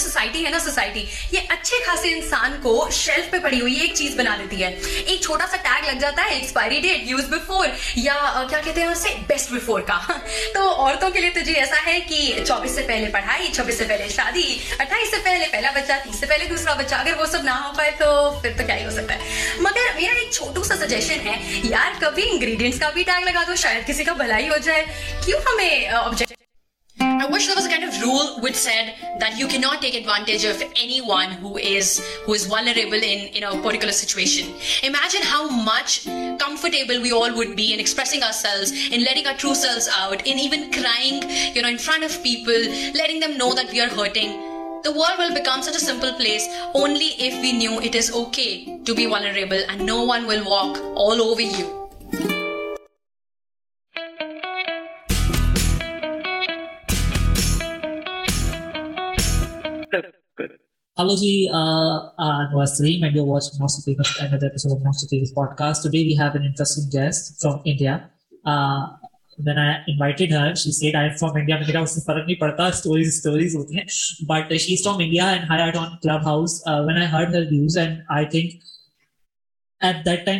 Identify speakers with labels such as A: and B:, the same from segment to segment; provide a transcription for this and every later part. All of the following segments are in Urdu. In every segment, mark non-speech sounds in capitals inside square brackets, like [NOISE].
A: سوسائٹی ہے نا سوسائٹی یہ اچھے خاصے انسان کو شیلف پہ پڑی ہوئی ایک چیز بنا لیتی ہے ایک چھوٹا سا ٹیگ لگ جاتا ہے ایکسپائری ڈیٹ یوز بفور یا کیا کہتے ہیں اسے بیسٹ بفور کا تو عورتوں کے لیے تجھے ایسا ہے کہ چوبیس سے پہلے پڑھائی چھبیس سے پہلے شادی اٹھائیس سے پہلے پہلا بچہ تیس سے پہلے دوسرا بچہ اگر وہ سب نہ ہو پائے تو پھر تو کیا ہی ہو سکتا ہے مگر میرا ایک چھوٹو سا سجیشن ہے یار کبھی انگریڈینٹس کا بھی ٹیگ لگا دو شاید کسی کا بھلائی ہو جائے کیوں ہمیں object I wish there was a kind of rule which said that you cannot take advantage of anyone who is vulnerable in a particular situation. Imagine how much comfortable we all would be in expressing ourselves, in letting our true selves out, in even crying, in front of people, letting them know that we are hurting. The world will become such a simple place only if we knew it is okay to be vulnerable and no one will walk all over you.
B: فرق نہیں پڑتا ہے اپنے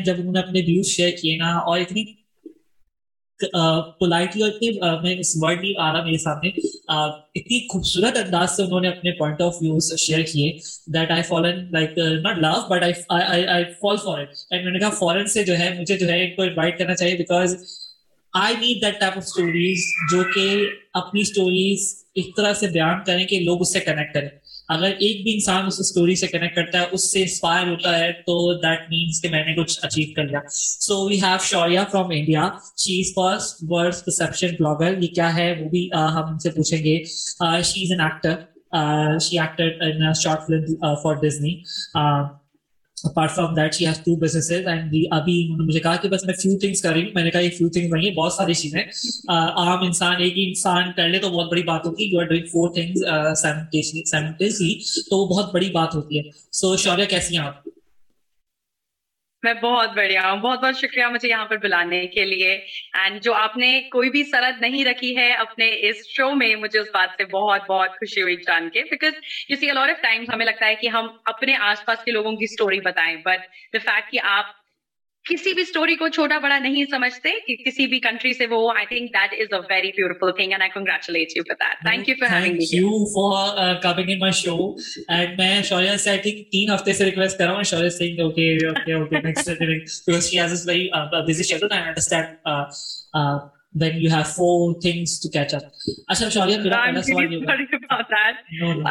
B: پولائٹلی اور اتنی میں اس ورڈ نہیں آ رہا میرے سامنے اتنی خوبصورت انداز سے انہوں نے اپنے پوائنٹ آف ویو شیئر کیے that I I fallen like not love but fall and میں نے کہا فورن سے جو ہے مجھے جو ہے ان کو انوائٹ کرنا چاہیے because I need that type of stories جو کہ اپنی اسٹوریز اس طرح سے بیان کریں کہ لوگ اس سے کنیکٹ کریں اگر ایک بھی انسان اس اسٹوری سے کنیکٹ کرتا ہے اس سے انسپائر ہوتا ہے تو دیٹ مینس کہ میں نے کچھ اچیو کر لیا so we have Shaurya from India she is perception blogger یہ کیا ہے وہ بھی ہم سے پوچھیں گے she is an actor she actor short film for Disney apart from that she has two business انہوں نے مجھے کہا کہ بس میں فیو تھنگس کر رہی ہوں میں نے کہا یہ فیو تھنگس نہیں ہے بہت ساری چیزیں عام انسان ایک ہی انسان کر لے تو بہت بڑی بات ہوتی ہے یو آر ڈوئنگ فور تھنگلی تو وہ بہت بڑی بات ہوتی ہے سو شوریہ کیسی ہیں آپ کو
C: میں بہت بڑھیا ہوں بہت بہت شکریہ مجھے یہاں پر بلانے کے لیے اینڈ جو آپ نے کوئی بھی سرحد نہیں رکھی ہے اپنے اس شو میں مجھے اس بات سے بہت بہت خوشی ہوئی جان کے بکاز ہمیں لگتا ہے کہ ہم اپنے آس پاس کے لوگوں کی اسٹوری بتائیں کہ آپ کسی بھی اسٹوری کو چھوٹا بڑا نہیں سمجھتے کہ کسی بھی کنٹری سے وہ I think that is a very beautiful thing and I congratulate you for thank you for having me
B: you for coming in my show and میں شوریا سے آئی تھنک تین ہفتے سے ریکویسٹ کر رہا ہوں شوریا سے کہ okay okay okay next time because she has a very busy schedule I understand when you have four things to catch up. Asham Shaurya, could I'm us really
C: you sorry about that. that. No, no, no. Uh,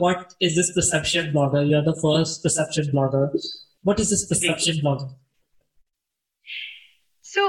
B: what is this perception blogger you are
C: the first perception blogger what is this perception blogger so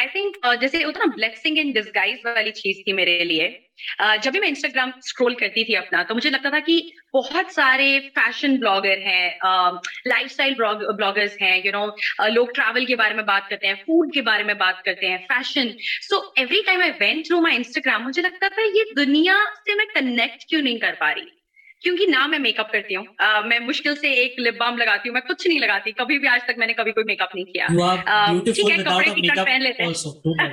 C: I think uh, جیسے اتنا بلیسنگ ان ڈسگائز والی چیز تھی میرے لیے جب بھی میں انسٹاگرام اسکرول کرتی تھی اپنا تو مجھے لگتا تھا کہ بہت سارے فیشن بلاگر ہیں لائف اسٹائل بلاگر ہیں یو نو لوگ ٹریول کے بارے میں بات کرتے ہیں فوڈ کے بارے میں بات کرتے ہیں fashion so every time I went through my Instagram مجھے لگتا تھا یہ دنیا سے میں کنیکٹ کیوں نہیں کر پا رہی کیونکہ نہ میں میک اپ کرتی ہوں میں مشکل سے ایک لپ بام لگاتی ہوں میں کچھ نہیں لگاتی کبھی بھی آج تک میں نے کبھی کوئی میک اپ نہیں کیا ٹھیک ہے کپڑے کی کٹ پہن لیتے ہیں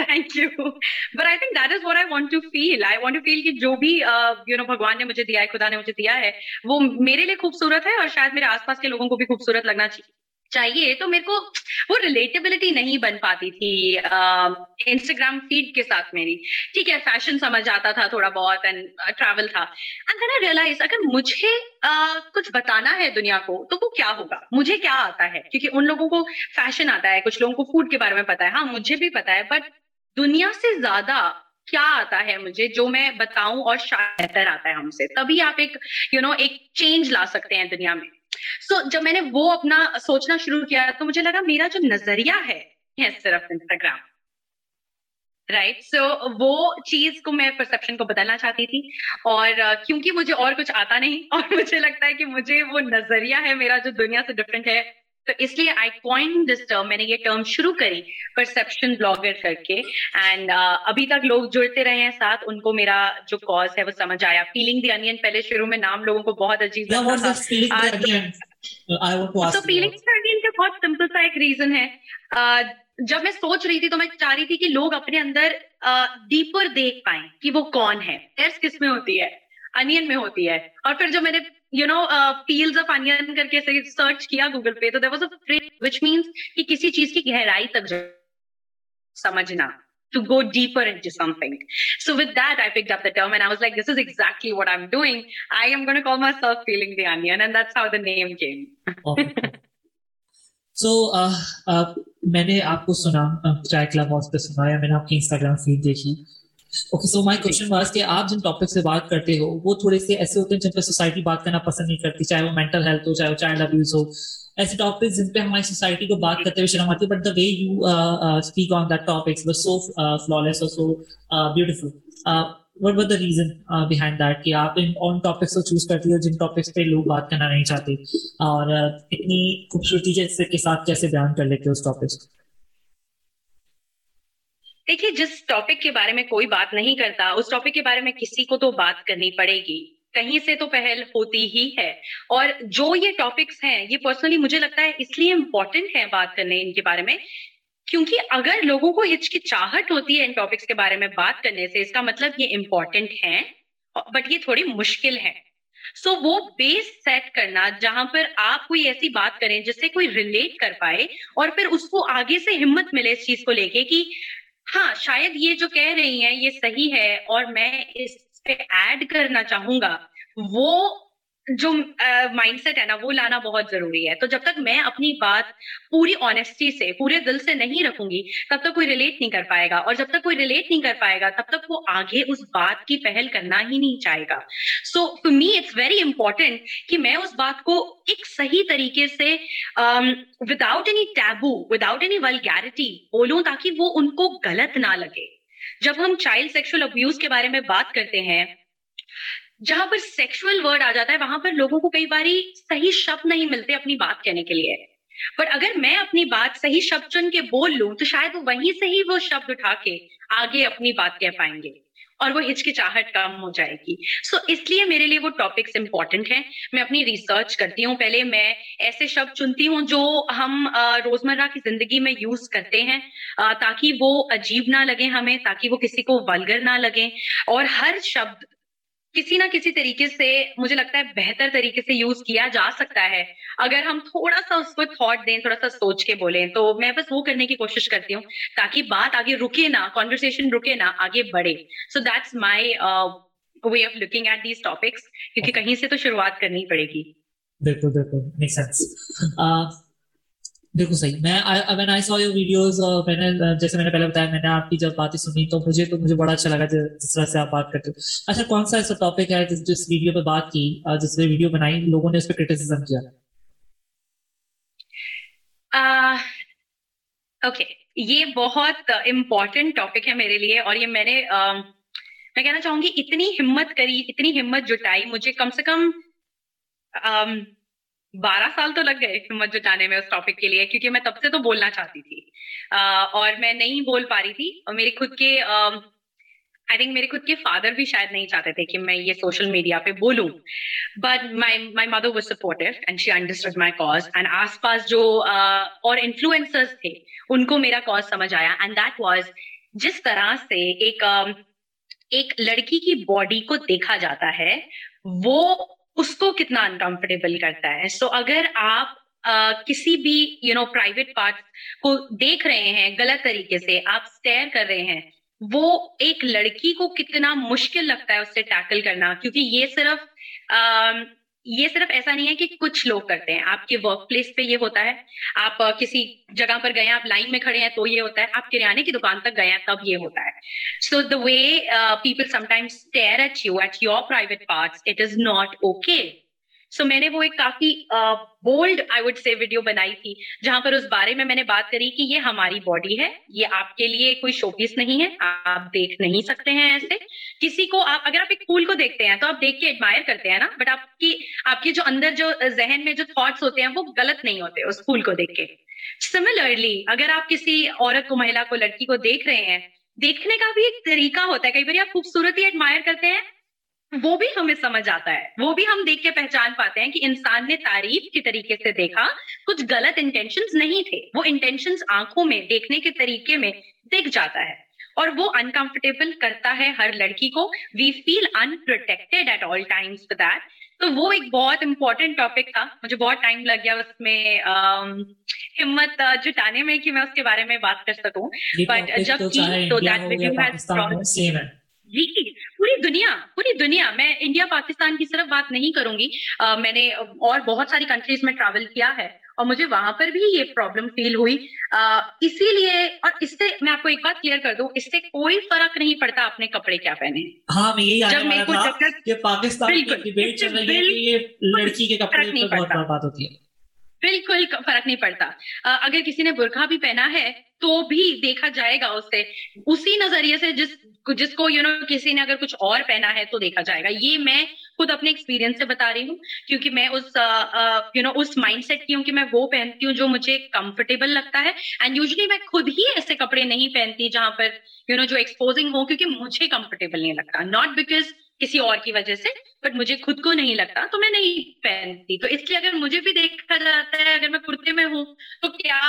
C: thank you but I think that is what I want to feel I want to feel کہ جو بھی یو نو بھگوان نے مجھے دیا ہے خدا نے مجھے دیا ہے وہ میرے لیے خوبصورت ہے اور شاید میرے آس پاس کے لوگوں کو بھی خوبصورت لگنا چاہیے چاہیے تو میرے کو وہ ریلیٹیبلٹی نہیں بن پاتی تھی انسٹاگرام فیڈ کے ساتھ میری ٹھیک ہے فیشن سمجھ آتا تھا تھوڑا بہت اینڈ ٹریول تھا اگر ریئلائز مجھے کچھ بتانا ہے دنیا کو تو وہ کیا ہوگا مجھے کیا آتا ہے کیونکہ ان لوگوں کو فیشن آتا ہے کچھ لوگوں کو فوڈ کے بارے میں پتا ہے ہاں مجھے بھی پتا ہے بٹ دنیا سے زیادہ کیا آتا ہے مجھے جو میں بتاؤں اور شاید بہتر آتا ہے ہم سے تبھی آپ ایک یو نو ایک چینج لا سکتے ہیں دنیا میں سو جب میں نے وہ اپنا سوچنا شروع کیا تو مجھے لگا میرا جو نظریہ ہے صرف انسٹاگرام رائٹ سو وہ چیز کو میں پرسپشن کو بدلنا چاہتی تھی اور کیونکہ مجھے اور کچھ آتا نہیں اور مجھے لگتا ہے کہ مجھے وہ نظریہ ہے میرا جو دنیا سے ڈفرینٹ ہے تو اس لیے آئی کوائن دس ٹرم میں نے یہ ٹرم شروع کری پرسپشن بلاگر کر کے اینڈ uh, ابھی تک لوگ جڑتے رہے ہیں ساتھ ان کو میرا جو کاز ہے وہ سمجھ آیا فیلنگ دی انین پہلے شروع میں نام لوگوں کو بہت عجیب تو فیلنگ دی انین کا بہت سمپل سا ایک ریزن ہے uh, جب میں سوچ رہی تھی تو میں چاہ رہی تھی کہ لوگ اپنے اندر ڈیپر uh, دیکھ پائیں کہ وہ کون ہے کس میں ہوتی ہے انین میں ہوتی ہے اور پھر جب میں نے you know feels of ennui کر کے سرچ کیا گوگل پہ تو there was a phrase which means کہ کسی چیز کی گہرائی تک سمجھنا to go deeper into something so what that I pick up the term and I was like this is exactly what I am doing I am gonna call myself feeling the onion and that's
B: how the name came so میں نے آپ کو سنا چائے کلب ہاؤس پہ سنا یا میں نے آپ کی انسٹاگرام فیڈ دیکھی سو مائی کوشچن واز کہ آپ جن ٹاپک سے بات کرتے ہو وہ تھوڑے سے ایسے ہوتے ہیں جن پہ سوسائٹی بات کرنا پسند نہیں کرتی چاہے وہ مینٹل ہیلتھ ہو چاہے وہ چائلڈ ابیوز ہو ایسے ٹاپکس جن پہ ہماری سوسائٹی کو بات کرتے ہوئے شرم آتی ہے but the way you speak on that topics was so flawless اور سو بیوٹیفل وٹ وا دا ریزن بہائنڈ دیٹ کہ آپ ان آن ٹاپکس کو چوز کرتی ہو جن ٹاپکس پہ لوگ بات کرنا نہیں چاہتے اور اتنی خوبصورتی جیسے کے ساتھ کیسے بیان کر
C: لیتے ہو اس ٹاپکس کو دیکھیے جس ٹاپک کے بارے میں کوئی بات نہیں کرتا اس ٹاپک کے بارے میں کسی کو تو بات کرنی پڑے گی کہیں سے تو پہل ہوتی ہی ہے اور جو یہ ٹاپکس ہیں یہ پرسنلی مجھے لگتا ہے اس لیے امپورٹنٹ ہے بات کرنے ان کے بارے میں کیونکہ اگر لوگوں کو ہچکچاہٹ ہوتی ہے ان ٹاپکس کے بارے میں بات کرنے سے اس کا مطلب یہ امپورٹنٹ ہے بٹ یہ تھوڑی مشکل ہے سو وہ بیس سیٹ کرنا جہاں پر آپ کوئی ایسی بات کریں جس سے کوئی ریلیٹ کر پائے اور پھر اس کو آگے سے ہمت ملے اس چیز کو لے کے کہ ہاں شاید یہ جو کہہ رہی ہیں یہ صحیح ہے اور میں اس پہ ایڈ کرنا چاہوں گا وہ جو مائنڈ سیٹ ہے نا وہ لانا بہت ضروری ہے تو جب تک میں اپنی بات پوری آنےسٹی سے پورے دل سے نہیں رکھوں گی تب تک کوئی ریلیٹ نہیں کر پائے گا اور جب تک کوئی ریلیٹ نہیں کر پائے گا تب تک وہ آگے اس بات کی پہل کرنا ہی نہیں چاہے گا so to me it's very important کہ میں اس بات کو ایک صحیح طریقے سے without any taboo without any vulgarity بولوں تاکہ وہ ان کو غلط نہ لگے جب ہم چائلڈ سیکشل ابیوز کے بارے میں بات کرتے ہیں جہاں پر سیکشل ورڈ آ جاتا ہے وہاں پر لوگوں کو کئی بار صحیح شبد نہیں ملتے اپنی بات کہنے کے لیے پر اگر میں اپنی بات صحیح شبد چن کے بول لوں تو شاید وہ وہیں سے ہی وہ شبد اٹھا کے آگے اپنی بات کہہ پائیں گے اور وہ ہچکچاہٹ کم ہو جائے گی سو so, اس لیے میرے لیے وہ ٹاپکس امپورٹنٹ ہیں میں اپنی ریسرچ کرتی ہوں پہلے میں ایسے شبد چنتی ہوں جو ہم روزمرہ کی زندگی میں یوز کرتے ہیں تاکہ وہ عجیب نہ لگے ہمیں تاکہ وہ کسی کو ولگر نہ لگے اور ہر شبد کسی نہ کسی طریقے سے مجھے لگتا ہے بہتر طریقے سے یوز کیا جا سکتا ہے اگر ہم تھوڑا تھوڑا سا سا اس کو تھاٹ دیں سوچ کے بولیں تو میں بس وہ کرنے کی کوشش کرتی ہوں تاکہ بات آگے رکے نہ
B: کانورسن رکے نہ آگے بڑھے so that's my way of looking at these topics کیونکہ کہیں سے تو شروعات کرنی پڑے گی بالکل بالکل بالکل صحیح میں when I saw your videos میں uh, نے uh, جیسے میں نے پہلے بتایا میں نے آپ کی جب باتیں سنی تو مجھے تو مجھے بڑا اچھا لگا جس طرح
C: سے آپ بات کرتے ہو اچھا کون سا ایسا ٹاپک ہے جس جس ویڈیو پہ بات کی uh, جس نے ویڈیو بنائی لوگوں نے اس پہ کرٹیسزم کیا اوکے یہ بہت امپورٹنٹ ٹاپک ہے میرے لیے اور یہ میں نے میں کہنا چاہوں گی اتنی ہمت کری اتنی ہمت جٹائی مجھے کم سے کم بارہ سال تو لگ گئے میں اس ٹاپک کے لیے کیونکہ میں تب سے تو بولنا چاہتی تھی اور میں نہیں بول پا رہی تھی اور میرے خود کے آئی تھنک میرے خود کے فادر بھی شاید نہیں چاہتے تھے کہ میں یہ سوشل میڈیا پہ بولوں but my my mother was support and she understand my cause and آس پاس جو اور انفلوئنسر تھے ان کو میرا کاز سمجھ آیا اینڈ دیٹ واز جس طرح سے ایک ایک لڑکی کی باڈی کو دیکھا جاتا ہے وہ اس کو کتنا انکمفرٹیبل کرتا ہے سو so, اگر آپ کسی بھی یو نو پرائیویٹ پارٹ کو دیکھ رہے ہیں غلط طریقے سے آپ سیئر کر رہے ہیں وہ ایک لڑکی کو کتنا مشکل لگتا ہے اس سے ٹیکل کرنا کیونکہ یہ صرف یہ صرف ایسا نہیں ہے کہ کچھ لوگ کرتے ہیں آپ کے ورک پلیس پہ یہ ہوتا ہے آپ کسی جگہ پر گئے ہیں آپ لائن میں کھڑے ہیں تو یہ ہوتا ہے آپ کریانے کی دکان تک گئے ہیں تب یہ ہوتا ہے so the way people sometimes you at your private parts it is not okay so میں نے وہ ایک کافی bold I would say video بنائی تھی جہاں پر اس بارے میں میں نے بات کری کہ یہ ہماری باڈی ہے یہ آپ کے لیے کوئی شو پیس نہیں ہے آپ دیکھ نہیں سکتے ہیں ایسے کسی کو آپ آپ اگر ایک پھول کو دیکھتے ہیں تو آپ دیکھ کے ایڈمائر کرتے ہیں نا بٹ آپ کی آپ کے جو اندر جو ذہن میں جو تھاٹس ہوتے ہیں وہ غلط نہیں ہوتے اس پھول کو دیکھ کے سملرلی اگر آپ کسی عورت کو مہیلا کو لڑکی کو دیکھ رہے ہیں دیکھنے کا بھی ایک طریقہ ہوتا ہے کئی بار آپ خوبصورتی ایڈمائر کرتے ہیں وہ بھی ہمیں سمجھ آتا ہے وہ بھی ہم دیکھ کے پہچان پاتے ہیں کہ انسان نے تعریف کے طریقے سے دیکھا کچھ غلط انٹینشنز نہیں تھے وہ انٹینشنز آنکھوں میں میں دیکھنے کے طریقے جاتا ہے اور وہ انکمفرٹیبل کرتا ہے ہر لڑکی کو we feel unprotected at all Times وہ ایک بہت امپورٹنٹ ٹاپک تھا مجھے بہت ٹائم لگ گیا اس میں ہمت جٹانے میں کہ میں اس کے بارے میں بات کر سکوں بٹ جب کی تو جی پوری دنیا پوری دنیا میں انڈیا پاکستان کی صرف بات نہیں کروں گی میں نے اور بہت ساری کنٹریز میں ٹریول کیا ہے اور مجھے وہاں پر بھی یہ پرابلم فیل ہوئی اسی لیے اور اس سے میں آپ کو ایک بات کلیئر کر دوں اس سے کوئی فرق نہیں پڑتا اپنے کپڑے کیا پہنے
B: ہاں، جب لڑکی کے کپڑے
C: بالکل فرق نہیں پڑتا اگر کسی نے برقع بھی پہنا ہے تو بھی دیکھا جائے گا اس سے اسی نظریے سے جس جس کو یو نو کسی نے اگر کچھ اور پہنا ہے تو دیکھا جائے گا یہ میں خود اپنے ایکسپیرینس سے بتا رہی ہوں کیونکہ میں اس یو نو اس مائنڈ سیٹ کی ہوں کہ میں وہ پہنتی ہوں جو مجھے کمفرٹیبل لگتا ہے اینڈ یوزلی میں خود ہی ایسے کپڑے نہیں پہنتی جہاں پر یو نو جو ایکسپوزنگ ہو کیونکہ مجھے کمفرٹیبل نہیں لگتا ناٹ بیکاز کسی اور کی وجہ سے بٹ مجھے خود کو نہیں لگتا تو میں نہیں پہنتی تو اس لیے اگر مجھے بھی دیکھا جاتا ہے اگر میں کرتے میں ہوں تو کیا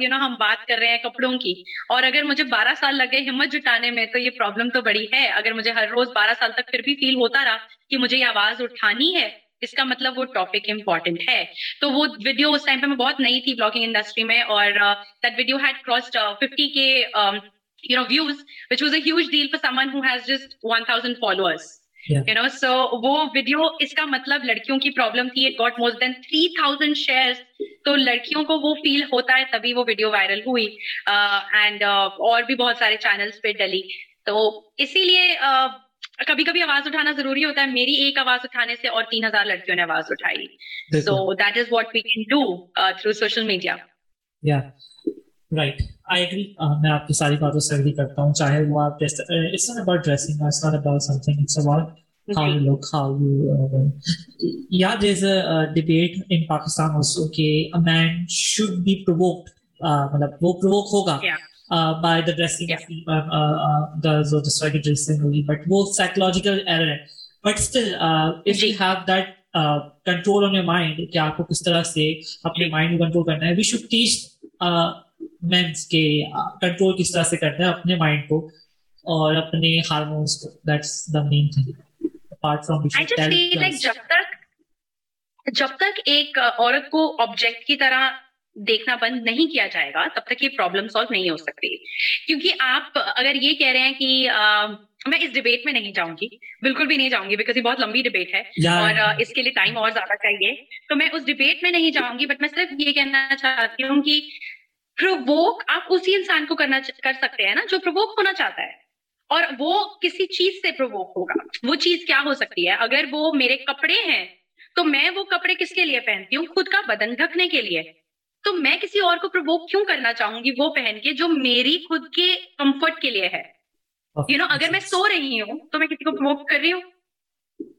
C: یو نو ہم بات کر رہے ہیں کپڑوں کی اور اگر مجھے بارہ سال لگے ہمت جٹانے میں تو یہ پرابلم تو بڑی ہے اگر مجھے ہر روز بارہ سال تک پھر بھی فیل ہوتا رہا کہ مجھے یہ آواز اٹھانی ہے اس کا مطلب وہ ٹاپک امپورٹنٹ ہے تو وہ ویڈیو اس ٹائم پہ میں بہت نئی تھی بلاگنگ انڈسٹری میں اور that video had crossed fifty K you know views which was a huge deal for someone has just one thousand followers you know so وہ ویڈیو اس کا مطلب لڑکیوں کی پرابلم تھی got more than three thousand share تو لڑکیوں کو وہ فیل ہوتا ہے تبھی وہ ویڈیو وائرل ہوئی اینڈ uh, uh, اور بھی بہت سارے چینلس پہ ڈلی تو اسی لیے uh, کبھی کبھی آواز اٹھانا ضروری ہوتا ہے میری ایک آواز اٹھانے سے اور تین ہزار لڑکیوں نے آواز اٹھائی so that is what we can do through social media
B: right I agree میں آپ کی ساری باتوں سے اگری کرتا ہوں چاہے وہ آپ it's not about dressing it's not about something it's about how you look how you yeah there is a debate in Pakistan also کہ a man should be provoked مطلب وہ پرووک ہوگا بائی دا ڈریسنگ ڈریسنگ ہوگی بٹ وہ سائیکولوجیکل ایرر ہے but still if you have that control on your mind کہ آپ کو کس طرح سے اپنے مائنڈ کو کنٹرول کرنا ہے وی شوڈ ٹیچ مینس کے کنٹرول کس طرح سے کرنا ہے اپنے مائنڈ کو اور اپنے ہارمونس کو that's the main thing apart from
C: جب تک جب تک ایک عورت کو آبجیکٹ کی طرح دیکھنا بند نہیں کیا جائے گا تب تک یہ پرابلم سالو نہیں ہو سکتی کیونکہ آپ اگر یہ کہہ رہے ہیں کہ میں اس ڈبیٹ میں نہیں جاؤں گی بالکل بھی نہیں جاؤں گی بیکاز یہ بہت لمبی ڈبیٹ ہے اور اس کے لیے ٹائم اور زیادہ چاہیے تو میں اس ڈبیٹ میں نہیں جاؤں گی بٹ میں صرف یہ کہنا چاہتی ہوں کہ پروک آپ اسی انسان کو کرنا کر سکتے ہیں نا جو پروک ہونا چاہتا ہے اور وہ کسی چیز سے پروک ہوگا وہ چیز کیا ہو سکتی ہے اگر وہ میرے کپڑے ہیں تو میں وہ کپڑے کس کے لیے پہنتی ہوں خود کا بدن ڈھکنے کے لیے تو میں کسی اور کو پروک کیوں کرنا چاہوں گی وہ پہن کے جو میری خود کے کمفرٹ کے لیے ہے یو نو اگر میں سو رہی ہوں تو میں کسی کو پروک کر رہی ہوں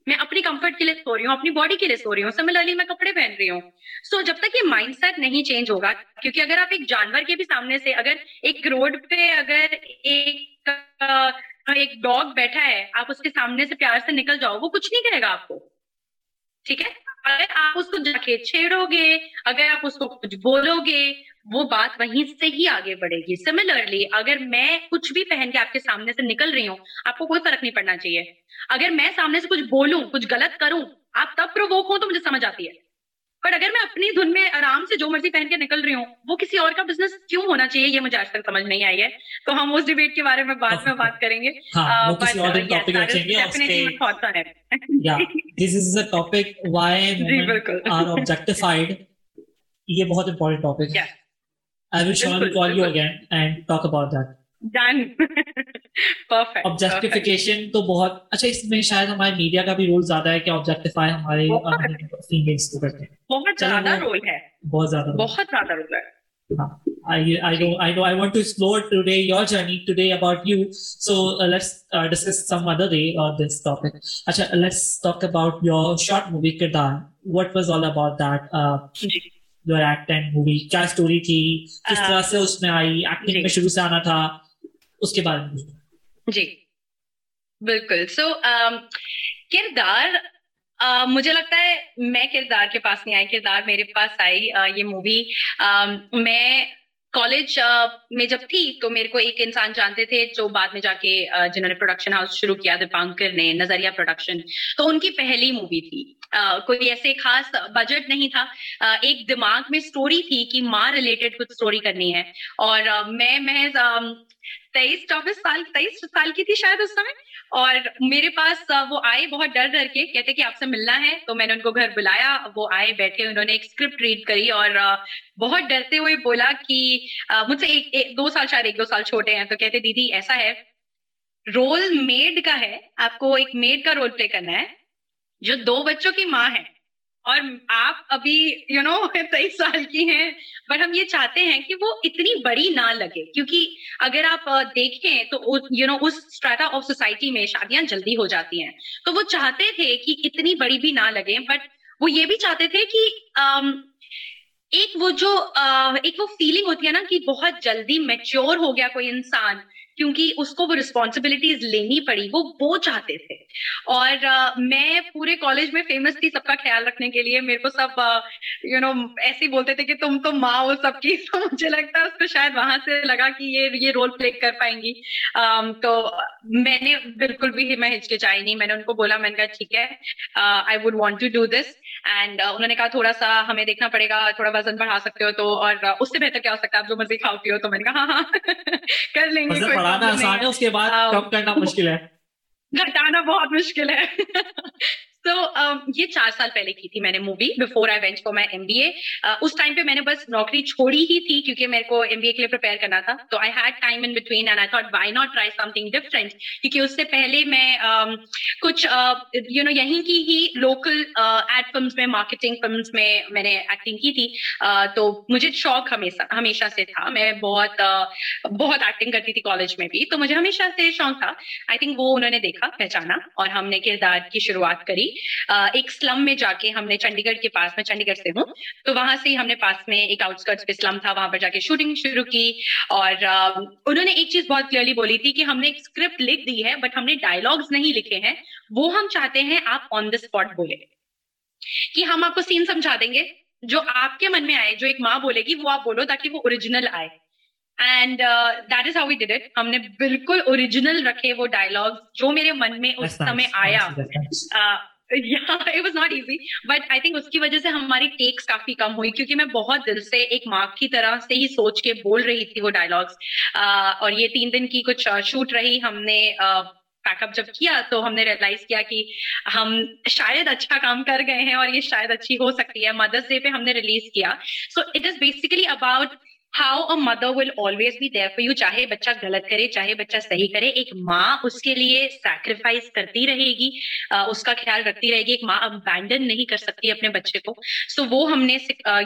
C: میں اپنی کمفرٹ کے لیے سو رہی ہوں اپنی باڈی کے لیے سو رہی ہوں سملرلی میں کپڑے پہن رہی ہوں سو جب تک یہ مائنڈ سیٹ نہیں چینج ہوگا کیونکہ اگر آپ ایک جانور کے بھی سامنے سے اگر ایک روڈ پہ اگر ایک ڈاگ بیٹھا ہے آپ اس کے سامنے سے پیار سے نکل جاؤ وہ کچھ نہیں کہے گا آپ کو ٹھیک ہے اگر آپ اس کو جا کے چھیڑو گے اگر آپ اس کو کچھ بولو گے وہ بات وہیں سے ہی آگے بڑھے گی سملرلی اگر میں کچھ بھی پہن کے آپ کے سامنے سے نکل رہی ہوں آپ کو کوئی فرق نہیں پڑنا چاہیے اگر میں سامنے سے کچھ بولوں کچھ غلط کروں آپ تب پرووک ہوں تو مجھے سمجھ آتی ہے بٹ اگر میں اپنی دھن میں آرام سے جو مرضی پہن کے نکل رہی ہوں وہ کسی اور کا بزنس کیوں ہونا چاہیے یہ مجھے آج تک سمجھ نہیں آئی ہے تو ہم اس ڈیبیٹ کے بارے میں بعد میں بات کریں گے
B: یہ بہت امپورٹنٹ ٹاپک ہے
C: وٹ واس آل اباؤٹ مجھے لگتا ہے میں کردار کے پاس نہیں آئی کردار میرے پاس آئی یہ مووی میں کالج میں جب تھی تو میرے کو ایک انسان جانتے تھے جو بعد میں جا کے جنہوں نے پروڈکشن ہاؤس شروع کیا دیپانکر نے نظریہ پروڈکشن تو ان کی پہلی مووی تھی کوئی ایسے خاص بجٹ نہیں تھا ایک دماغ میں سٹوری تھی کہ ماں ریلیٹڈ کچھ سٹوری کرنی ہے اور میں محض تیئیس چوبیس سال تیئیس سال کی تھی شاید اس سمے اور میرے پاس وہ آئے بہت ڈر ڈر کے کہتے کہ آپ سے ملنا ہے تو میں نے ان کو گھر بلایا وہ آئے بیٹھے انہوں نے ایک اسکرپٹ ریڈ کری اور بہت ڈرتے ہوئے بولا کہ مجھ سے ایک ایک دو سال شاید ایک دو سال چھوٹے ہیں تو کہتے دیدی ایسا ہے رول میڈ کا ہے آپ کو ایک میڈ کا رول پلے کرنا ہے جو دو بچوں کی ماں ہیں اور آپ ابھی یو نو تیئیس سال کی ہیں بٹ ہم یہ چاہتے ہیں کہ وہ اتنی بڑی نہ لگے کیونکہ اگر آپ دیکھیں تو یو نو اس آف سوسائٹی میں شادیاں جلدی ہو جاتی ہیں تو وہ چاہتے تھے کہ اتنی بڑی بھی نہ لگے بٹ وہ یہ بھی چاہتے تھے کہ ایک وہ جو ایک وہ فیلنگ ہوتی ہے نا کہ بہت جلدی میچیور ہو گیا کوئی انسان کیونکہ اس کو وہ رسپانسبلٹیز لینی پڑی وہ وہ چاہتے تھے اور میں پورے کالج میں فیمس تھی سب کا خیال رکھنے کے لیے میرے کو سب یو نو ایسے ہی بولتے تھے کہ تم تو ماں ہو سب کی تو مجھے لگتا ہے اس کو شاید وہاں سے لگا کہ یہ رول پلے کر پائیں گی تو میں نے بالکل بھی میں ہچکچائی نہیں میں نے ان کو بولا میں نے کہا ٹھیک ہے I would want to do this and uh, انہوں نے کہا تھوڑا سا ہمیں دیکھنا پڑے گا تھوڑا وزن بڑھا سکتے ہو تو اور اس سے بہتر کیا ہو سکتا ہے آپ جو مرضی کھاؤ پیو تو میں نے کہا ہاں ہاں [LAUGHS] کر لیں گے گھٹانا بہت مشکل ہے [LAUGHS] تو یہ چار سال پہلے کی تھی میں نے movie before I went for my M B A us time پہ میں نے بس نوکری چھوڑی ہی تھی کیونکہ میرے کو ایم بی اے کے لیے پرپیئر کرنا تھا تو I had time in between and I thought why not try something different کیونکہ اس سے پہلے میں کچھ یو نو یہیں کی ہی لوکل ایڈ فلمس میں مارکیٹنگ فلمس میں میں نے ایکٹنگ کی تھی تو مجھے شوق ہمیشہ ہمیشہ سے تھا میں بہت بہت ایکٹنگ کرتی تھی کالج میں بھی تو مجھے ہمیشہ سے شوق تھا آئی تھنک وہ انہوں نے دیکھا پہچانا اور ہم نے کردار کی شروعات کری ایک سلم میں جا کے ہم نے چنڈی گڑھ کے پاس میں چنڈی گڑھ سے ہوں تو وہاں سے ہم نے پاس میں ایک آؤٹسکٹ پہ سلم تھا وہاں پر جا کے شوٹنگ شروع کی اور انہوں نے ایک چیز بہت کلیئرلی بولی تھی کہ ہم نے ایک اسکرپٹ لکھ دی ہے بٹ ہم نے ڈائلگس نہیں لکھے ہیں وہ ہم چاہتے ہیں آپ آن دا اسپاٹ بولے کہ ہم آپ کو سین سمجھا دیں گے جو آپ کے من میں آئے جو ایک ماں بولے گی وہ آپ بولو تاکہ وہ اوریجنل آئے and that is how we did it ہم نے بالکل اوریجنل رکھے وہ ڈائلگ جو میرے من میں اس سمے آیا اس کی وجہ سے ہماری ٹیکس کافی کم ہوئی کیونکہ میں بہت دل سے ایک ماں کی طرح سے ہی سوچ کے بول رہی تھی وہ ڈائلگس اور یہ تین دن کی کچھ شوٹ رہی ہم نے پیک اپ جب کیا تو ہم نے ریئلائز کیا کہ ہم شاید اچھا کام کر گئے ہیں اور یہ شاید اچھی ہو سکتی ہے مدرس ڈے پہ ہم نے ریلیز کیا so it is basically about how mother will always be you چاہے بچہ غلط کرے چاہے بچہ صحیح کرے ایک ماں اس کے لیے سیکریفائز کرتی رہے گی اس کا خیال رکھتی رہے گی ایک ماں ابینڈن نہیں کر سکتی اپنے بچے کو سو وہ ہم نے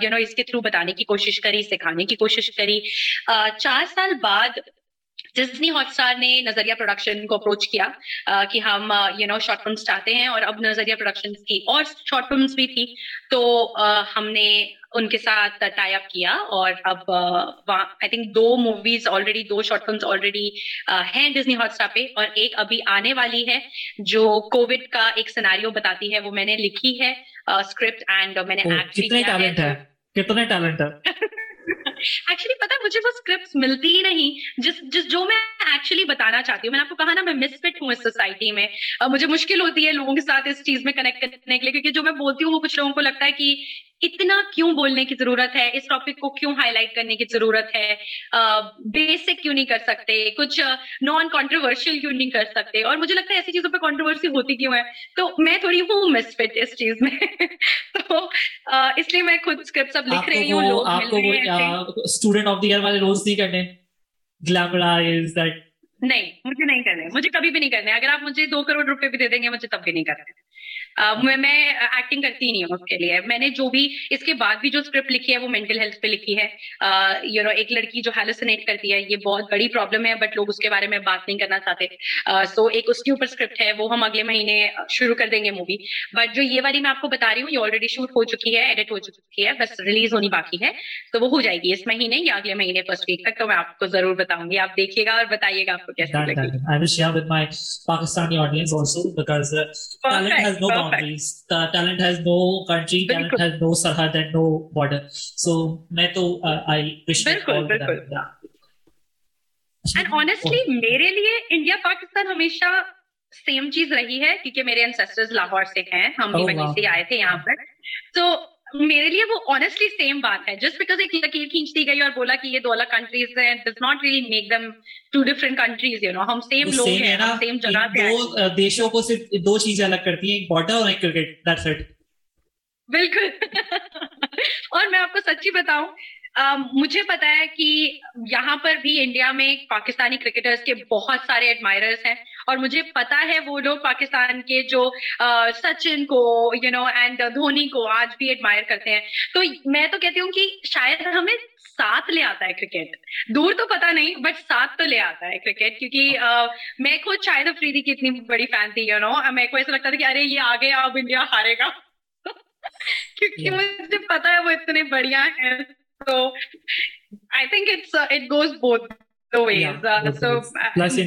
C: یو نو اس کے تھرو بتانے کی کوشش کری سکھانے کی کوشش کری چار سال بعد ڈزنی ہاٹ اسٹار نے نظریہ پروڈکشن کو اپروچ کیا کہ ہم یو نو شارٹ فلمس چاہتے ہیں اور اب نظریہ پروڈکشن کی اور شارٹ فلمس بھی تھی تو ہم نے ان کے ساتھ ٹائی اپ کیا اور اب آئی تھنک دو موویز آلریڈی دو شارٹ فلمس آلریڈی ہیں ڈزنی ہاٹ اسٹار پہ اور ایک ابھی آنے والی ہے جو کووڈ کا ایک سناریو بتاتی ہے وہ میں نے لکھی ہے اسکرپٹ اینڈ میں نے ایکٹ کیا ہے
B: کتنے ٹیلنٹ ہے [LAUGHS]
C: ایکچولی پتا مجھے وہ اسکرپٹ ملتی ہی نہیں جس جس جو میں ایکچولی بتانا چاہتی ہوں میں نے آپ کو کہا نا میں مس فٹ ہوں اس سوسائٹی میں مجھے مشکل ہوتی ہے لوگوں کے ساتھ اس چیز میں کنیکٹ کرنے کے لیے کیونکہ جو میں بولتی ہوں وہ کچھ لوگوں کو لگتا ہے کہ اتنا کیوں بولنے کی ضرورت ہے اس ٹاپک کو کیوں ہائی لائٹ کرنے کی ضرورت ہے بیسک کیوں نہیں کر سکتے کچھ نان کانٹروورشل کیوں نہیں کر سکتے اور مجھے لگتا ہے ایسی چیزوں پہ کانٹروورسی ہوتی کیوں ہے تو میں تھوڑی ہوں مس فٹ اس چیز میں تو اس لیے میں خود اسکرپٹ سب لکھ رہی ہوں
B: اسٹوڈنٹ آف ایئر والے روز نہیں کرنے
C: نہیں مجھے نہیں کرنے مجھے کبھی بھی نہیں کرنے اگر آپ مجھے دو کروڑ روپے بھی دے دیں گے مجھے تب بھی نہیں کرنے میں ایکٹنگ کرتی نہیں ہوں اس کے لیے میں نے جو بھی اس کے بعد بھی جو اسکرپٹ لکھی ہے وہ مینٹل ہیلتھ پہ لکھی ہے ہے یو نو ایک لڑکی جو کرتی یہ بہت بڑی پرابلم ہے بٹ لوگ اس کے بارے میں بات نہیں کرنا چاہتے سو ایک اس کے اوپر اسکرپٹ ہے وہ ہم اگلے مہینے شروع کر دیں گے مووی بٹ جو یہ والی میں آپ کو بتا رہی ہوں یہ آلریڈی شوٹ ہو چکی ہے ایڈٹ ہو چکی ہے بس ریلیز ہونی باقی ہے تو وہ ہو جائے گی اس مہینے یا اگلے مہینے فرسٹ ویک تک تو میں آپ کو ضرور بتاؤں گی آپ دیکھیے گا اور بتائیے گا آپ کو کیسا لگے گا میرے لیے انڈیا پاکستان ہمیشہ سیم چیز رہی ہے کیونکہ میرے انسٹر لاہور سے ہیں ہم بھی آئے تھے یہاں پر تو میرے لیے وہ آنےسٹلی سیم بات ہے جسٹ بیکاز ایک لکیر کھینچ دی گئی اور بولا کہ یہ دو الگ کنٹریز ہیں does not really make them two different countries you know ہم سیم لوگ ہیں سیم جگہ پہ
B: دو دیشوں کو صرف دو چیزیں الگ کرتی ہیں ایک بارڈر اور ایک کرکٹ دیٹس اٹ
C: بالکل [LAUGHS] اور میں آپ کو سچی بتاؤں مجھے پتا ہے کہ یہاں پر بھی انڈیا میں پاکستانی کرکٹرز کے بہت سارے ایڈمائرز ہیں اور مجھے پتا ہے وہ لوگ پاکستان کے جو سچن کو یو نو اینڈ دھونی کو آج بھی ایڈمائر کرتے ہیں تو میں تو کہتی ہوں کہ شاید ہمیں ساتھ لے آتا ہے دور تو پتا نہیں بٹ ساتھ تو لے آتا ہے کرکٹ کیونکہ میں خود شاید افریدی کی اتنی بڑی فین تھی یو نو میں کو ایسا لگتا تھا کہ ارے یہ آگے اب انڈیا ہارے گا [LAUGHS] کیونکہ مجھے پتا ہے وہ اتنے بڑھیا ہیں تو آئی تھنک اٹ گوز
B: بہت بالیوڈ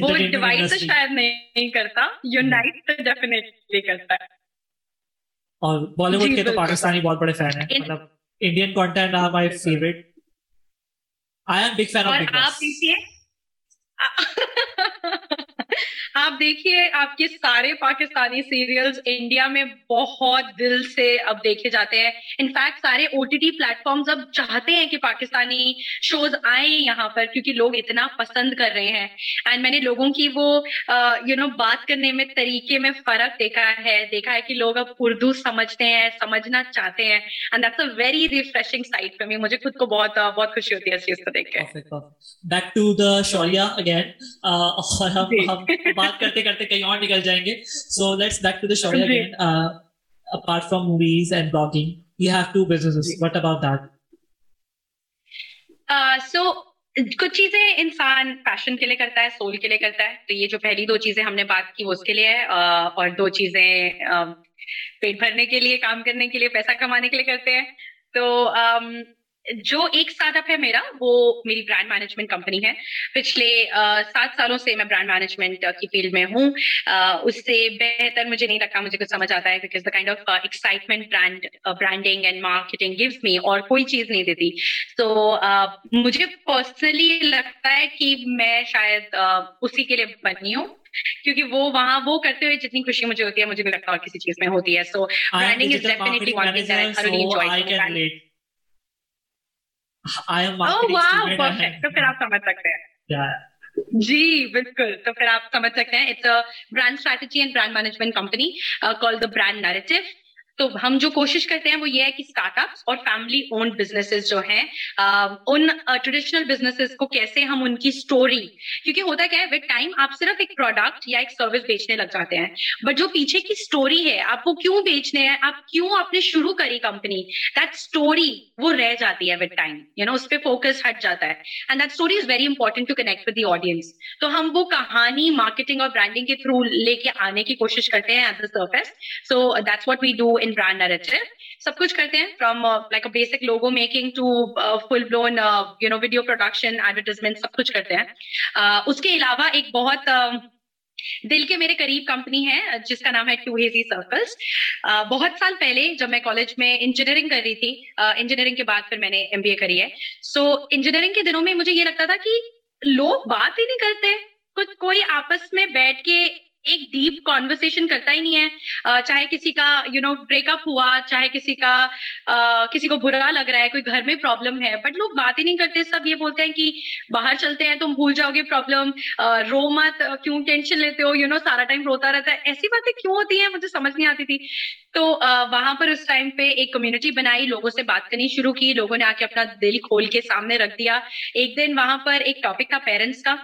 B: کے تو پاکستانی بہت بڑے فین ہیں مطلب انڈین کانٹینٹ آئی
C: فیوریٹ دیکھیے آپ کے سارے پاکستانی سیریلز انڈیا میں بہت دل سے اب دیکھے جاتے ہیں انفیکٹ سارے O T T platforms اب چاہتے ہیں کہ پاکستانی شوز آئیں یہاں پر کیونکہ لوگ اتنا پسند کر رہے ہیں اینڈ میں نے لوگوں کی وہ یو نو بات کرنے میں طریقے میں فرق دیکھا ہے دیکھا ہے کہ لوگ اب اردو سمجھتے ہیں سمجھنا چاہتے ہیں and that's a very refreshing sight for me مجھے خود کو بہت بہت خوشی ہوتی ہے اس چیز کو دیکھ کے
B: back to the Shaurya again اور ہم بات کر کرتے کرتے کہیں اور نکل جائیں گے so let's back to the show again apart from movies and blogging you have to businesses what about that
C: so کچھ چیزیں انسان پیشن کے لیے کرتا ہے سول کے لیے کرتا ہے تو یہ جو پہلی دو چیزیں ہم نے بات کی وہ اس کے لیے ہے uh, اور دو چیزیں um, پیٹ بھرنے کے لیے کام کرنے کے لیے پیسہ کمانے کے لیے کرتے ہیں تو um, جو ایک اسٹارٹ اپ ہے میرا وہ میری برانڈ مینجمنٹ کمپنی ہے پچھلے سات سالوں سے میں برانڈ مینجمنٹ کی فیلڈ میں ہوں اس سے بہتر مجھے نہیں لگتا مجھے کچھ سمجھ آتا ہے because the kind of excitement brand branding and marketing gives me اور کوئی چیز نہیں دیتی تو مجھے پرسنلی لگتا ہے کہ میں شاید اسی کے لیے بنی ہوں کیونکہ وہ وہاں وہ کرتے ہوئے جتنی خوشی مجھے ہوتی ہے مجھے نہیں لگتا اور کسی چیز میں ہوتی ہے so branding is definitely one جی بالکل تو پھر آپ سمجھ سکتے ہیں برانڈ تو ہم جو کوشش کرتے ہیں وہ یہ ہے کہ اسٹارٹ اپ اور فیملی اونڈ بزنس جو ہیں ان ٹریڈیشنل بزنس کو کیسے ہم ان کی اسٹوری کیونکہ ہوتا کیا ہے وتھ ٹائم آپ صرف ایک پروڈکٹ یا ایک سروس بیچنے لگ جاتے ہیں بٹ جو پیچھے کی اسٹوری ہے آپ کو کیوں بیچنے ہیں آپ کیوں آپ نے شروع کری کمپنی دیٹ اسٹوری وہ رہ جاتی ہے وتھ ٹائم یو نو اس پہ فوکس ہٹ جاتا ہے and that story is very important to connect with the audience تو ہم وہ کہانی مارکیٹنگ اور برانڈنگ کے تھرو لے کے آنے کی کوشش کرتے ہیں at the surface so that's what we do in جب میں نے بات ہی نہیں کرتے آپس میں بیٹھ کے ایک ڈیپ کانورسیشن کرتا ہی نہیں ہے چاہے کسی کا یو نو بریک اپ ہوا چاہے کسی کا کسی کو برا لگ رہا ہے کوئی گھر میں پرابلم ہے بٹ لوگ بات ہی نہیں کرتے سب یہ بولتے ہیں کہ باہر چلتے ہیں تم بھول جاؤ گے پرابلم رو مت کیوں ٹینشن لیتے ہو یو نو سارا ٹائم روتا رہتا ہے ایسی باتیں کیوں ہوتی ہیں مجھے سمجھ نہیں آتی تھی تو وہاں پر اس ٹائم پہ ایک کمیونٹی بنائی لوگوں سے بات کرنی شروع کی لوگوں نے آ کے اپنا دل کھول کے سامنے رکھ دیا ایک دن وہاں پر ایک ٹاپک تھا پیرنٹس کا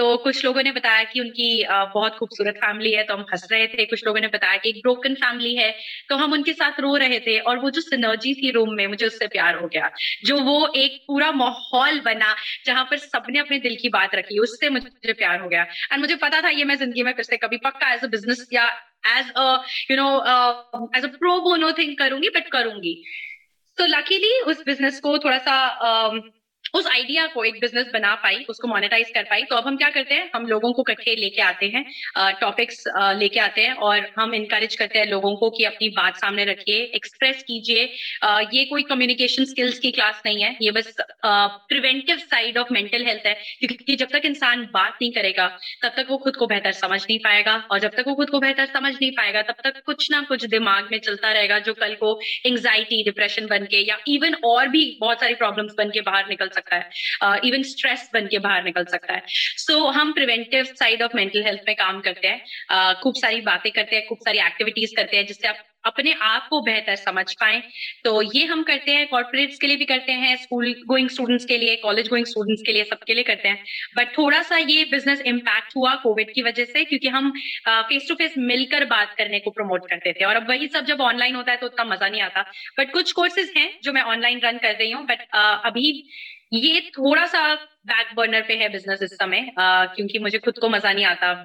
C: تو کچھ لوگوں نے بتایا کہ ان کی بہت خوبصورت فیملی ہے تو ہم ہنس رہے تھے کچھ لوگوں نے بتایا کہ ایک بروکن فیملی ہے تو ہم ان کے ساتھ رو رہے تھے اور وہ جو سنرجی تھی روم میں مجھے اس سے پیار ہو گیا جو وہ ایک پورا ماحول بنا جہاں پر سب نے اپنے دل کی بات رکھی اس سے مجھے پیار ہو گیا اور مجھے پتا تھا یہ میں زندگی میں پھر سے کبھی پکا ایز اے بزنس یا as no as a pro bono think کروں گی بٹ کروں گی تو لکیلی اس بزنس کو تھوڑا سا اس آئیڈیا کو ایک بزنس بنا پائی اس کو مانیٹائز کر پائی تو اب ہم کیا کرتے ہیں ہم لوگوں کو کٹھے لے لے کے کے آتے آتے ہیں ہیں ٹاپکس اور ہم انکریج کرتے ہیں لوگوں کو کہ اپنی بات سامنے رکھیے ایکسپریس کیجیے یہ کوئی کمیونیکیشن اسکلس کی کلاس نہیں ہے یہ بس preventive side of mental health ہے کیونکہ جب تک انسان بات نہیں کرے گا تب تک وہ خود کو بہتر سمجھ نہیں پائے گا اور جب تک وہ خود کو بہتر سمجھ نہیں پائے گا تب تک کچھ نہ کچھ دماغ میں چلتا رہے گا جو کل کو انگزائٹی ڈپریشن بن کے یا ایون اور بھی بہت ساری پرابلمس بن کے باہر نکل سکتے سکتا ہے ایون اسٹریس بن کے باہر نکل سکتا ہے سو ہم preventive side of mental health میں کام کرتے ہیں خوب ساری باتیں کرتے ہیں خوب ساری ایکٹیویٹیز کرتے ہیں جس سے آپ اپنے آپ کو بہتر سمجھ پائیں تو یہ ہم کرتے ہیں کارپوریٹس کے لیے بھی کرتے ہیں اسکول گوئنگ اسٹوڈنٹس کے لیے کالج گوئنگ اسٹوڈنٹس کے لیے سب کے لیے کرتے ہیں بٹ تھوڑا سا یہ بزنس امپیکٹ ہوا کووڈ کی وجہ سے کیونکہ ہم فیس ٹو فیس مل کر بات کرنے کو پروموٹ کرتے تھے اور اب وہی سب جب آن لائن ہوتا ہے تو اتنا مزہ نہیں آتا بٹ کچھ کورسز ہیں جو میں آن لائن رن کر رہی ہوں بٹ ابھی یہ تھوڑا سا بیک برنر پہ ہے بزنس اس سمے کیونکہ مجھے خود کو مزہ نہیں آتا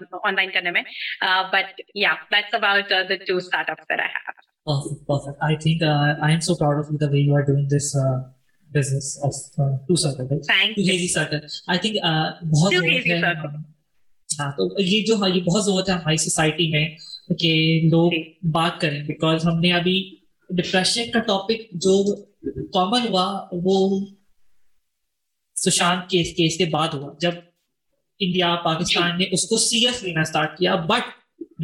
B: یہ جو سوسائٹی میں لوگ بات کریں بیکاز ہم نے ابھی ڈپریشن کا ٹاپک جو کامن ہوا وہ سشانت کیس کیس کے بعد ہوا جب انڈیا پاکستان نے اس کو سیریس لینا اسٹارٹ کیا but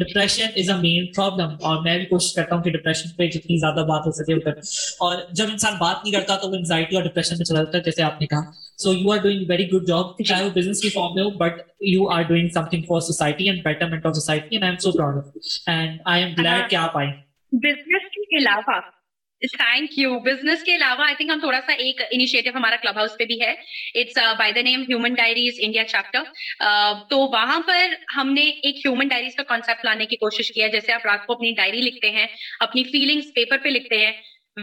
B: depression is a main problem اور میں بھی کوشش کرتا ہوں کہ ڈپریشن پہ جتنی زیادہ بات ہو سکے اتر اور جب انسان بات نہیں کرتا تو وہ انزائٹی اور ڈپریشن میں چلا جاتا ہے جیسے آپ نے کہا so you are doing very good job چاہے وہ بزنس کی فارم میں ہو but you are doing something for society and betterment of society and I am so proud and I am glad کہ آپ آئیں
C: بزنس کے علاوہ تھینک یو بزنس کے علاوہ آئی تھنک ہم تھوڑا سا ایک انیشیٹو ہمارا کلب ہاؤس پہ بھی ہے it's by the name Human Diaries India chapter تو وہاں پر ہم نے ایک ہیومن ڈائریز کا کانسیپٹ لانے کی کوشش کیا جیسے آپ رات کو اپنی ڈائری لکھتے ہیں اپنی فیلنگس پیپر پہ لکھتے ہیں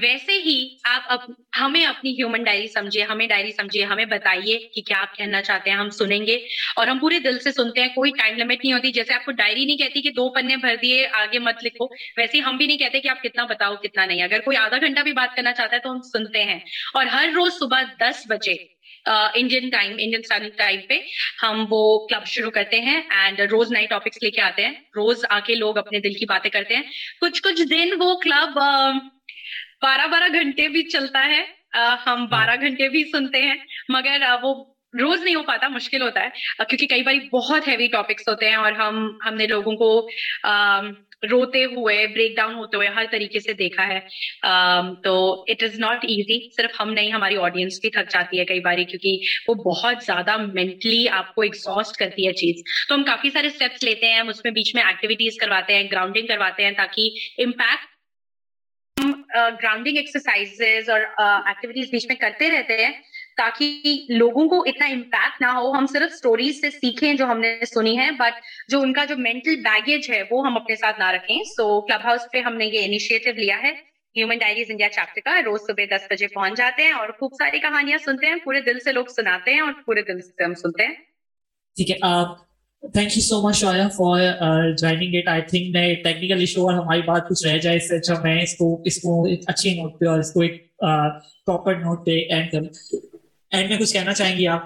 C: ویسے ہی آپ ہمیں اپنی ہیومن ڈائری سمجھے ہمیں ڈائری سمجھے ہمیں بتائیے کہ کیا آپ کہنا چاہتے ہیں ہم سنیں گے اور ہم پورے دل سے سنتے ہیں کوئی ٹائم لمٹ نہیں ہوتی جیسے آپ کو ڈائری نہیں کہتی کہ دو پنے بھر دیے آگے مت لکھو ویسے ہم بھی نہیں کہتے کہ آپ کتنا بتاؤ کتنا نہیں اگر کوئی آدھا گھنٹہ بھی بات کرنا چاہتا ہے تو ہم سنتے ہیں اور ہر روز صبح دس بجے انڈین ٹائم انڈین ٹائم پہ ہم وہ کلب شروع کرتے ہیں اینڈ روز نئے ٹاپکس لے کے آتے ہیں روز آ کے لوگ اپنے دل کی باتیں کرتے ہیں کچھ کچھ دن وہ کلب بارہ بارہ گھنٹے بھی چلتا ہے ہم ہاں۔ بارہ گھنٹے بھی سنتے ہیں مگر وہ روز نہیں ہو پاتا مشکل ہوتا ہے کیونکہ کئی بار بہت ہیوی ٹاپکس ہوتے ہیں اور ہم ہم نے لوگوں کو روتے ہوئے بریک ڈاؤن ہوتے ہوئے ہر طریقے سے دیکھا ہے تو اٹ از ناٹ ایزی صرف ہم نہیں ہماری آڈینس بھی تھک جاتی ہے کئی بار کیونکہ وہ بہت زیادہ مینٹلی آپ کو ایکزاسٹ کرتی ہے چیز تو ہم کافی سارے اسٹیپس لیتے ہیں ہم اس میں بیچ میں ایکٹیویٹیز کرواتے ہیں گراؤنڈنگ کرواتے ہیں تاکہ امپیکٹ گراؤنڈنگ ایکسرسائز اور ایکٹیویٹیز بیچ میں کرتے رہتے ہیں تاکہ لوگوں کو اتنا امپیکٹ نہ ہو ہم صرف اسٹوریز سے سیکھیں جو ہم نے سنی ہے بٹ جو ان کا جو مینٹل بیگیج ہے وہ ہم اپنے ساتھ نہ رکھیں سو کلب ہاؤس پہ ہم نے یہ انیشیٹو لیا ہے ہیومن ڈائریز انڈیا چیپٹر کا روز صبح دس بجے پہنچ جاتے ہیں اور خوب ساری کہانیاں سنتے ہیں پورے دل سے لوگ سناتے ہیں اور پورے دل سے ہم سنتے ہیں
B: thank you so much Shaurya for joining it I think میں ٹیکنیکل ایشو اور ہماری بات کچھ رہ جائے اس سے اچھا میں اس کو اس کو اچھی نوٹ پہ اور اس کو ایک پراپر نوٹ پہ اینڈ کروں اینڈ میں کچھ کہنا چاہیں گی آپ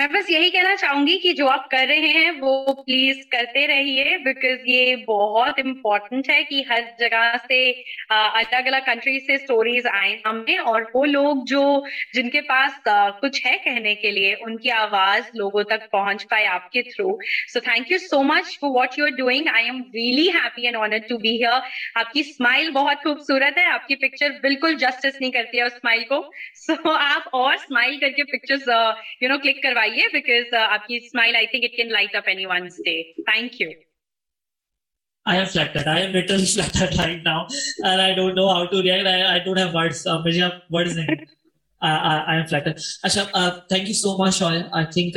C: میں بس یہی کہنا چاہوں گی کہ جو آپ کر رہے ہیں وہ پلیز کرتے رہیے بیکاز یہ بہت امپورٹنٹ ہے کہ ہر جگہ سے الگ الگ کنٹریز سے اسٹوریز اور وہ لوگ جو جن کے پاس کچھ ہے کہنے کے لیے ان کی آواز لوگوں تک پہنچ پائے آپ کے through so thank you so much for what you are doing I am really happy and honour to be here آپ کی اسمائل بہت خوبصورت ہے آپ کی پکچر بالکل جسٹس نہیں کرتی ہے اس اسمائل کو سو آپ اور اسمائل کر کے پکچر یو نو کلک کروا آئیے بیکاز آپ کی smile I think it can light up anyone's day thank you
B: I am flattered. I am literally flattered right now, and I don't know how to react. I, I don't have words. Uh, have words in I am اچھا thank you so much I think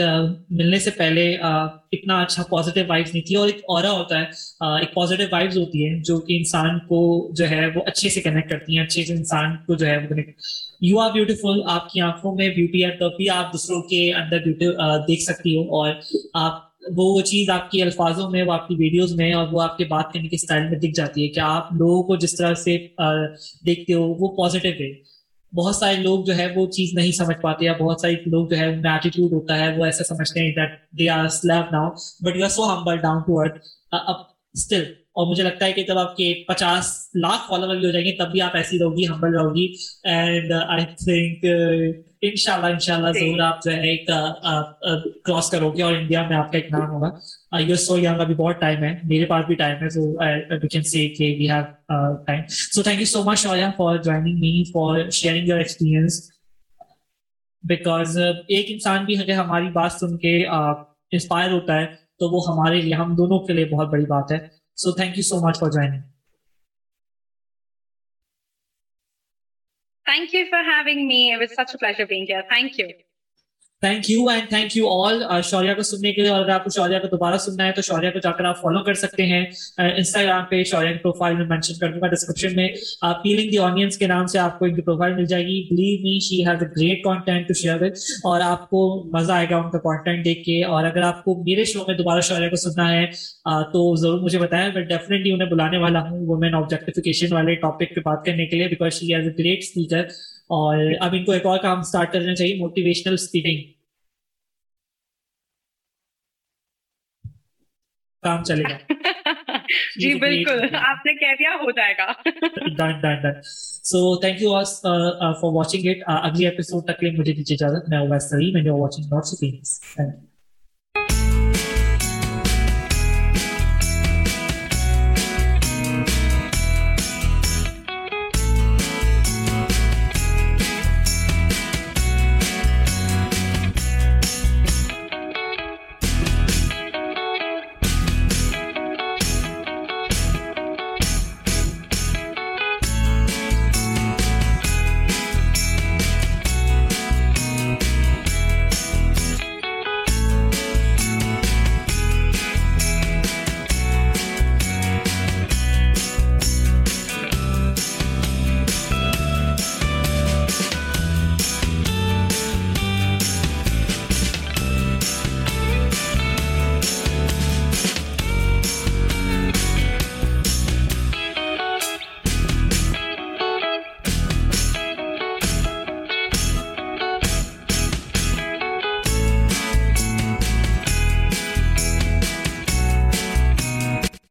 B: ملنے سے پہلے اتنا اچھا پازیٹیو وائبس نہیں تھی اور ایک ایک ہوتا ہے ہے پازیٹیو وائبس ہوتی جو کہ انسان کو جو ہے وہ اچھے سے کنیکٹ کرتی ہیں اچھے سے انسان کو جو ہے وہ کنیکٹ یو آر بیوٹیفل آپ کی آنکھوں میں بیوٹی ہے تو آپ دوسروں کے اندر بیوٹی دیکھ سکتی ہو اور آپ وہ چیز آپ کی الفاظوں میں وہ آپ کی ویڈیوز میں اور وہ آپ کے بات کرنے کے اسٹائل میں دکھ جاتی ہے کہ آپ لوگوں کو جس طرح سے دیکھتے ہو وہ پازیٹیو ہے بہت سارے لوگ جو ہے وہ چیز نہیں سمجھ پاتے یا بہت سارے لوگ جو ہے ان کا ایٹیٹیوڈ ہوتا ہے وہ ایسے سمجھتے ہیں that they are slave now but you are so humble down to earth اب اسٹل اور مجھے لگتا ہے کہ جب آپ کے پچاس لاکھ فالوور بھی ہو جائیں گے تب بھی آپ ایسی رہو گی ہمبل رہو گی اینڈ آئی تھنک انشاءاللہ انشاءاللہ ضرور آپ جو ہے ایک کراس کرو گے اور انڈیا میں آپ کا ایک نام ہوگا یو سو یگ ابھی بہت ٹائم ہے میرے پاس بھی ٹائم ہے سو وی کین سی کہ we have time so thank you so much اویا for joining me for sharing your experience because ایک انسان بھی اگر ہماری بات سن کے انسپائر ہوتا ہے تو وہ ہمارے لیے ہم دونوں کے لیے بہت بڑی بات ہے so thank you so much for joining thank you for he me which please of India thank you thank you
C: and thank you all Shaurya کو سننے کے لیے اور اگر آپ کو شوریہ
B: کو دوبارہ سننا ہے تو شوریہ کو جا کر آپ فالو کر سکتے ہیں انسٹاگرام پہ شوریہ کے پروفائل میں مینشن کر دوں گا ڈسکرپشن میں پیلنگ دی آڈینس کے نام سے آپ کو ان کی پروفائل مل جائے گی believe me she has a great content to share with اور آپ کو مزہ آئے گا ان کا کانٹینٹ دیکھ کے اور اگر آپ کو میرے شو میں دوبارہ شوریہ کو سننا ہے تو ضرور مجھے بتائیں میں ڈیفینیٹلی انہیں بلانے والا ہوں وومین آبجیکٹیفیکیشن والے ٹاپک پہ بات کرنے کے لیے because she has a great speaker اور اب ان کو ایک اور کام سٹارٹ کرنا چاہیے موٹیویشنل اسپیکنگ کام چلے گا [LAUGHS] جی بالکل آپ نے کہہ
C: دیا ہو جائے گا done done done
B: so thank you us for watching it اگلی ایپیسوڈ تک کے لیے مجھے دیجیے اجازت میں ہوں ویسے ہی میں نے watching not so thank you